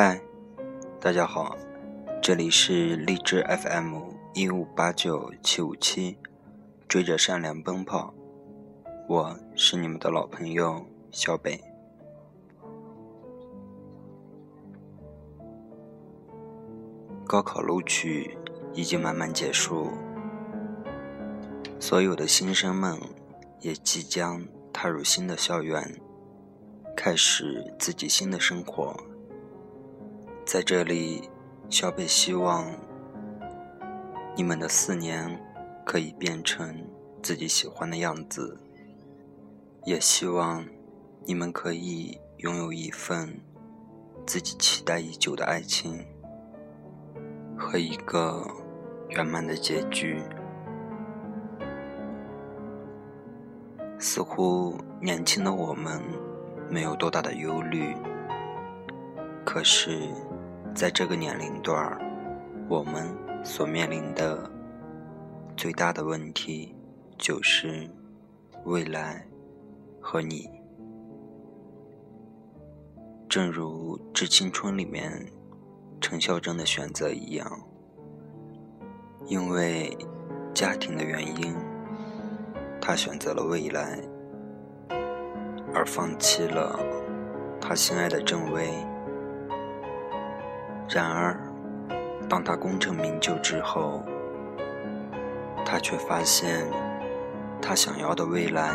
嗨，大家好，这里是荔枝 FM 一五八九七五七，追着善良奔跑，我是你们的老朋友小北。高考录取已经慢慢结束，所有的新生们也即将踏入新的校园，开始自己新的生活。在这里，小北希望你们的四年可以变成自己喜欢的样子，也希望你们可以拥有一份自己期待已久的爱情和一个圆满的结局。似乎年轻的我们没有多大的忧虑，可是。在这个年龄段儿，我们所面临的最大的问题就是未来和你。正如《致青春》里面陈孝正的选择一样，因为家庭的原因，他选择了未来，而放弃了他心爱的郑薇。然而，当他功成名就之后，他却发现，他想要的未来，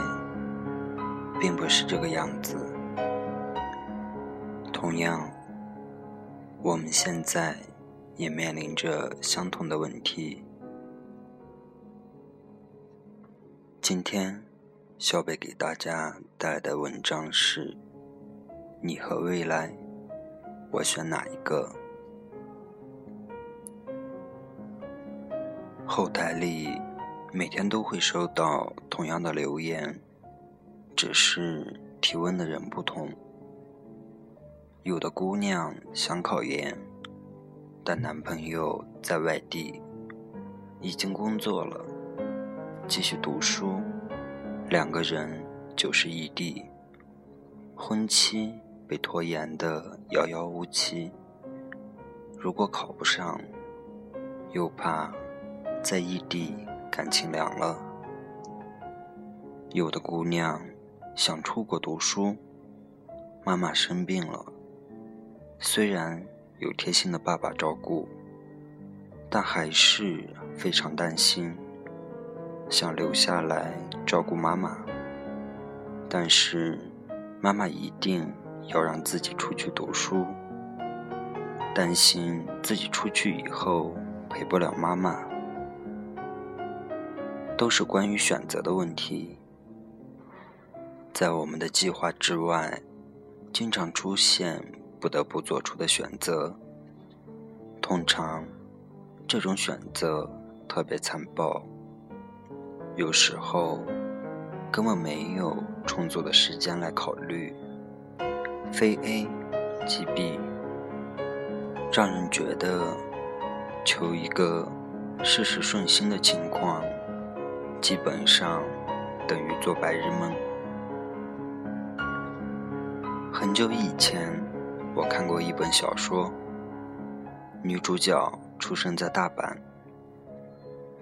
并不是这个样子。同样，我们现在也面临着相同的问题。今天，小北给大家带来的文章是：你和未来，我选哪一个？后台里每天都会收到同样的留言，只是提问的人不同。有的姑娘想考研，但男朋友在外地，已经工作了，继续读书，两个人就是异地，婚期被拖延的遥遥无期。如果考不上，又怕。在异地，感情凉了。有的姑娘想出国读书，妈妈生病了，虽然有贴心的爸爸照顾，但还是非常担心，想留下来照顾妈妈。但是妈妈一定要让自己出去读书，担心自己出去以后陪不了妈妈。都是关于选择的问题，在我们的计划之外，经常出现不得不做出的选择。通常，这种选择特别残暴，有时候根本没有充足的时间来考虑，非 A 即 B，让人觉得求一个事事顺心的情况。基本上等于做白日梦。很久以前，我看过一本小说，女主角出生在大阪，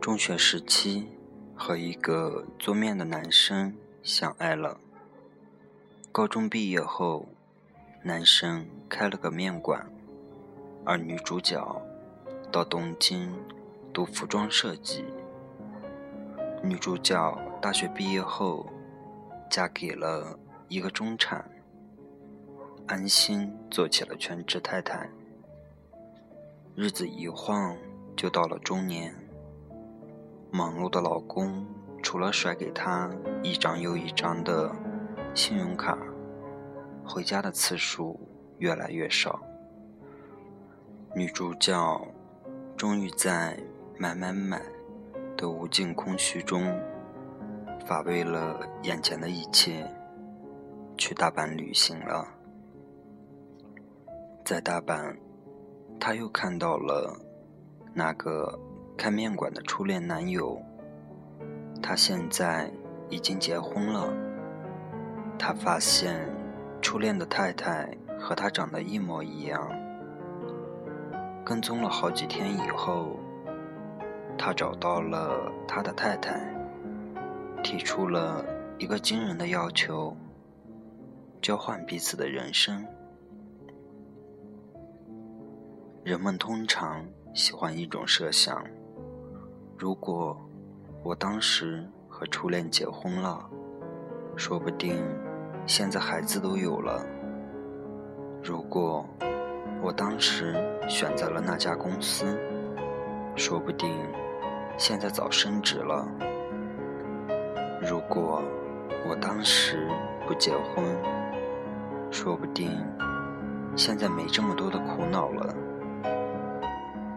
中学时期和一个做面的男生相爱了。高中毕业后，男生开了个面馆，而女主角到东京读服装设计。女主角大学毕业后，嫁给了一个中产，安心做起了全职太太。日子一晃就到了中年，忙碌的老公除了甩给她一张又一张的信用卡，回家的次数越来越少。女主角终于在买买买。的无尽空虚中，乏味了眼前的一切，去大阪旅行了。在大阪，他又看到了那个开面馆的初恋男友。他现在已经结婚了。他发现初恋的太太和他长得一模一样，跟踪了好几天以后，他找到了他的太太，提出了一个惊人的要求：交换彼此的人生。人们通常喜欢一种设想：如果我当时和初恋结婚了，说不定现在孩子都有了；如果我当时选择了那家公司，说不定现在早升职了；如果我当时不结婚，说不定现在没这么多的苦恼了。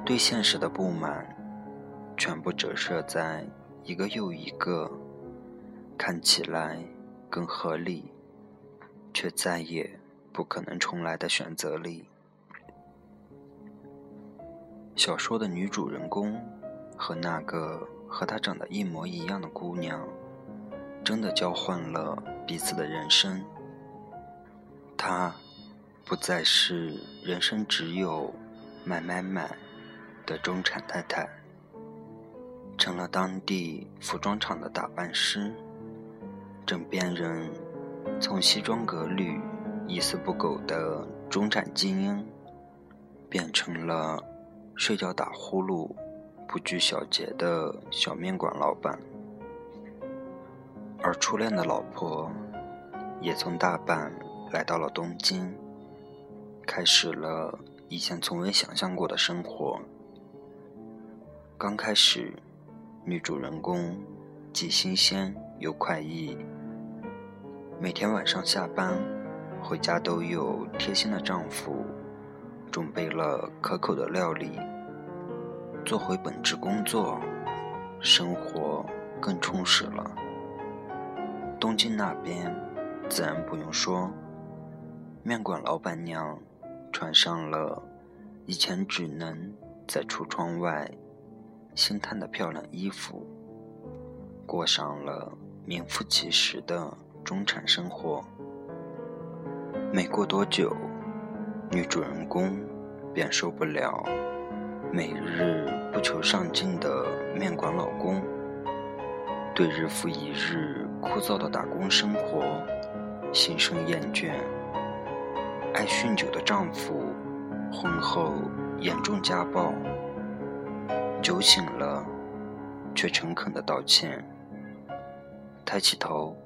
对现实的不满，全部折射在一个又一个看起来更合理，却再也不可能重来的选择里。小说的女主人公和那个和她长得一模一样的姑娘，真的交换了彼此的人生。她不再是人生只有买买买。的中产太太，成了当地服装厂的打扮师。枕边人从西装革履、一丝不苟的中产精英，变成了睡觉打呼噜、不拘小节的小面馆老板。而初恋的老婆，也从大阪来到了东京，开始了以前从未想象过的生活。刚开始，女主人公既新鲜又快意，每天晚上下班回家都有贴心的丈夫准备了可口的料理。做回本职工作，生活更充实了。东京那边自然不用说，面馆老板娘穿上了以前只能在橱窗外。星探的漂亮衣服，过上了名副其实的中产生活。没过多久，女主人公便受不了每日不求上进的面馆老公，对日复一日枯燥的打工生活心生厌倦。爱酗酒的丈夫，婚后严重家暴。酒醒了，却诚恳的道歉。抬起头，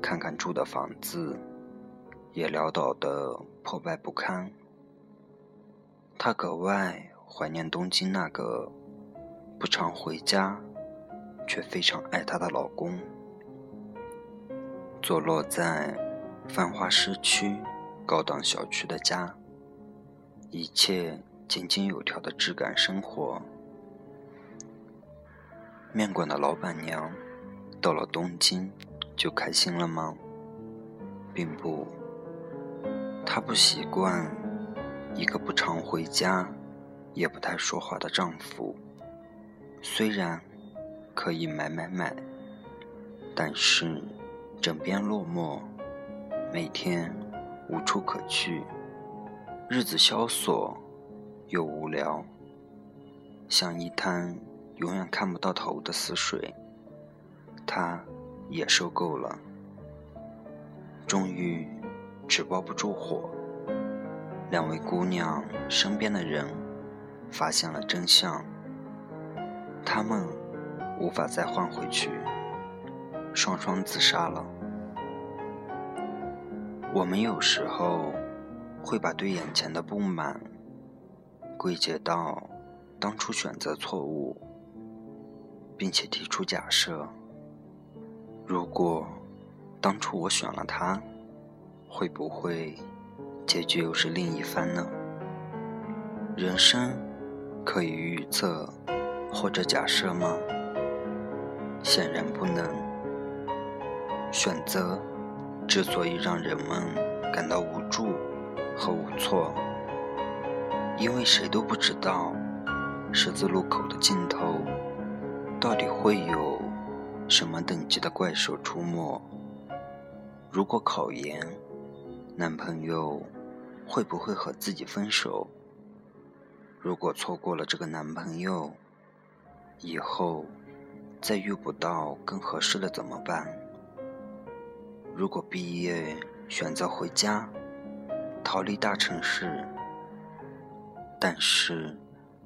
看看住的房子，也潦倒的破败不堪。她格外怀念东京那个不常回家，却非常爱她的老公。坐落在繁华市区高档小区的家，一切井井有条的质感生活。面馆的老板娘到了东京就开心了吗？并不，她不习惯一个不常回家、也不太说话的丈夫。虽然可以买买买，但是枕边落寞，每天无处可去，日子萧索又无聊，像一滩。永远看不到头的死水，他也受够了。终于，纸包不住火，两位姑娘身边的人发现了真相。他们无法再换回去，双双自杀了。我们有时候会把对眼前的不满归结到当初选择错误。并且提出假设：如果当初我选了他，会不会结局又是另一番呢？人生可以预测或者假设吗？显然不能。选择之所以让人们感到无助和无措，因为谁都不知道十字路口的尽头。到底会有什么等级的怪兽出没？如果考研，男朋友会不会和自己分手？如果错过了这个男朋友，以后再遇不到更合适的怎么办？如果毕业选择回家，逃离大城市，但是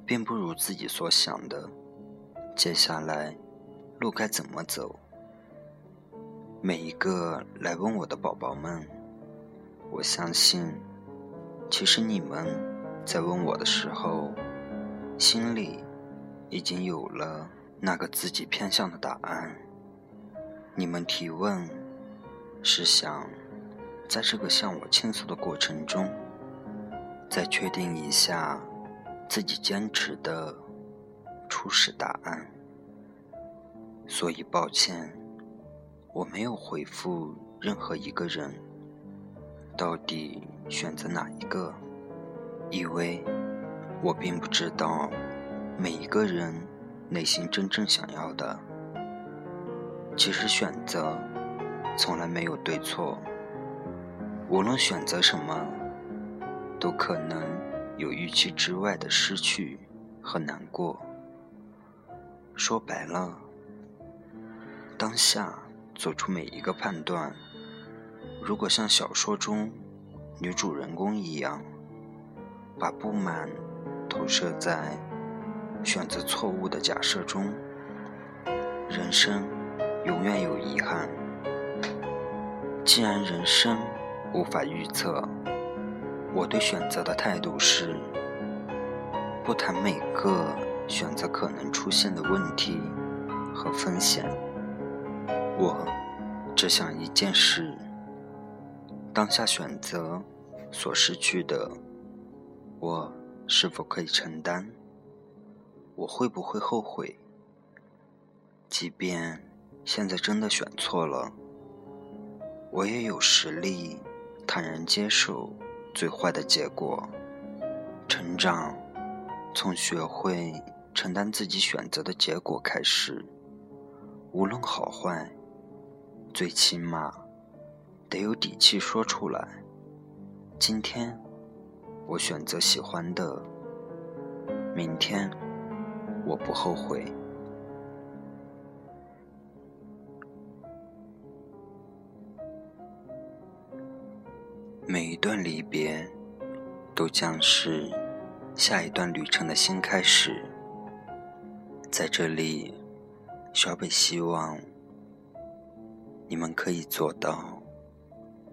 并不如自己所想的，接下来路该怎么走？每一个来问我的宝宝们，我相信，其实你们。在问我的时候，心里已经有了那个自己偏向的答案。你们提问，是想在这个向我倾诉的过程中，再确定一下自己坚持的初始答案。所以抱歉，我没有回复任何一个人，到底选择哪一个？因为我并不知道每一个人内心真正想要的。其实选择从来没有对错，无论选择什么，都可能有预期之外的失去和难过。说白了，当下做出每一个判断，如果像小说中女主人公一样。把不满投射在选择错误的假设中，人生永远有遗憾。既然人生无法预测，我对选择的态度是：不谈每个选择可能出现的问题和风险，我只想一件事：当下选择所失去的。我是否可以承担？我会不会后悔？即便现在真的选错了，我也有实力坦然接受最坏的结果。成长从学会承担自己选择的结果开始，无论好坏，最起码得有底气说出来。今天。我选择喜欢的，明天我不后悔。每一段离别，都将是下一段旅程的新开始。在这里，小北希望你们可以做到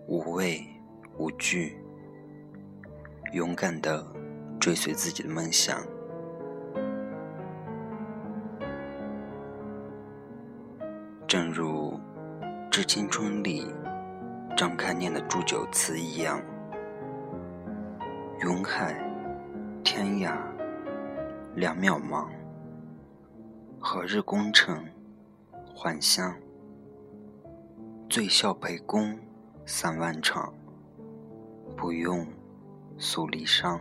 无畏无惧。勇敢的追随自己的梦想，正如《致青春》里张开念的祝酒词一样：云海、天涯两渺茫，何日功成还乡？醉笑陪公三万场，不用。苏离殇。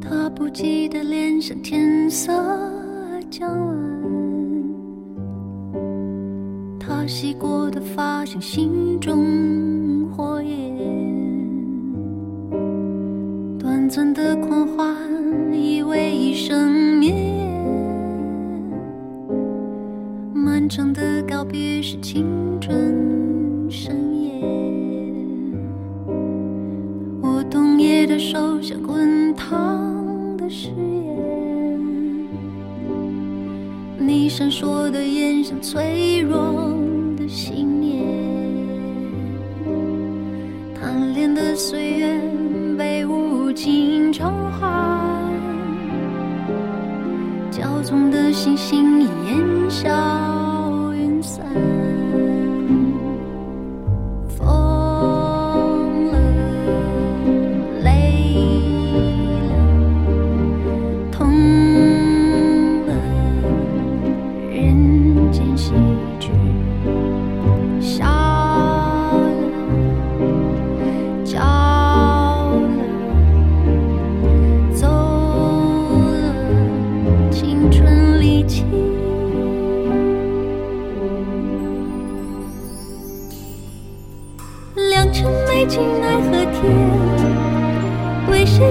他不羁的脸上，天色将晚。洗过的发像心中火焰，短暂的狂欢以为一生绵漫长的告别是青春盛宴。我冬夜的手像滚烫的誓言，你闪烁的眼像脆弱。心。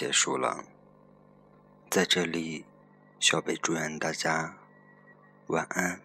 结束了，在这里，小北祝愿大家晚安。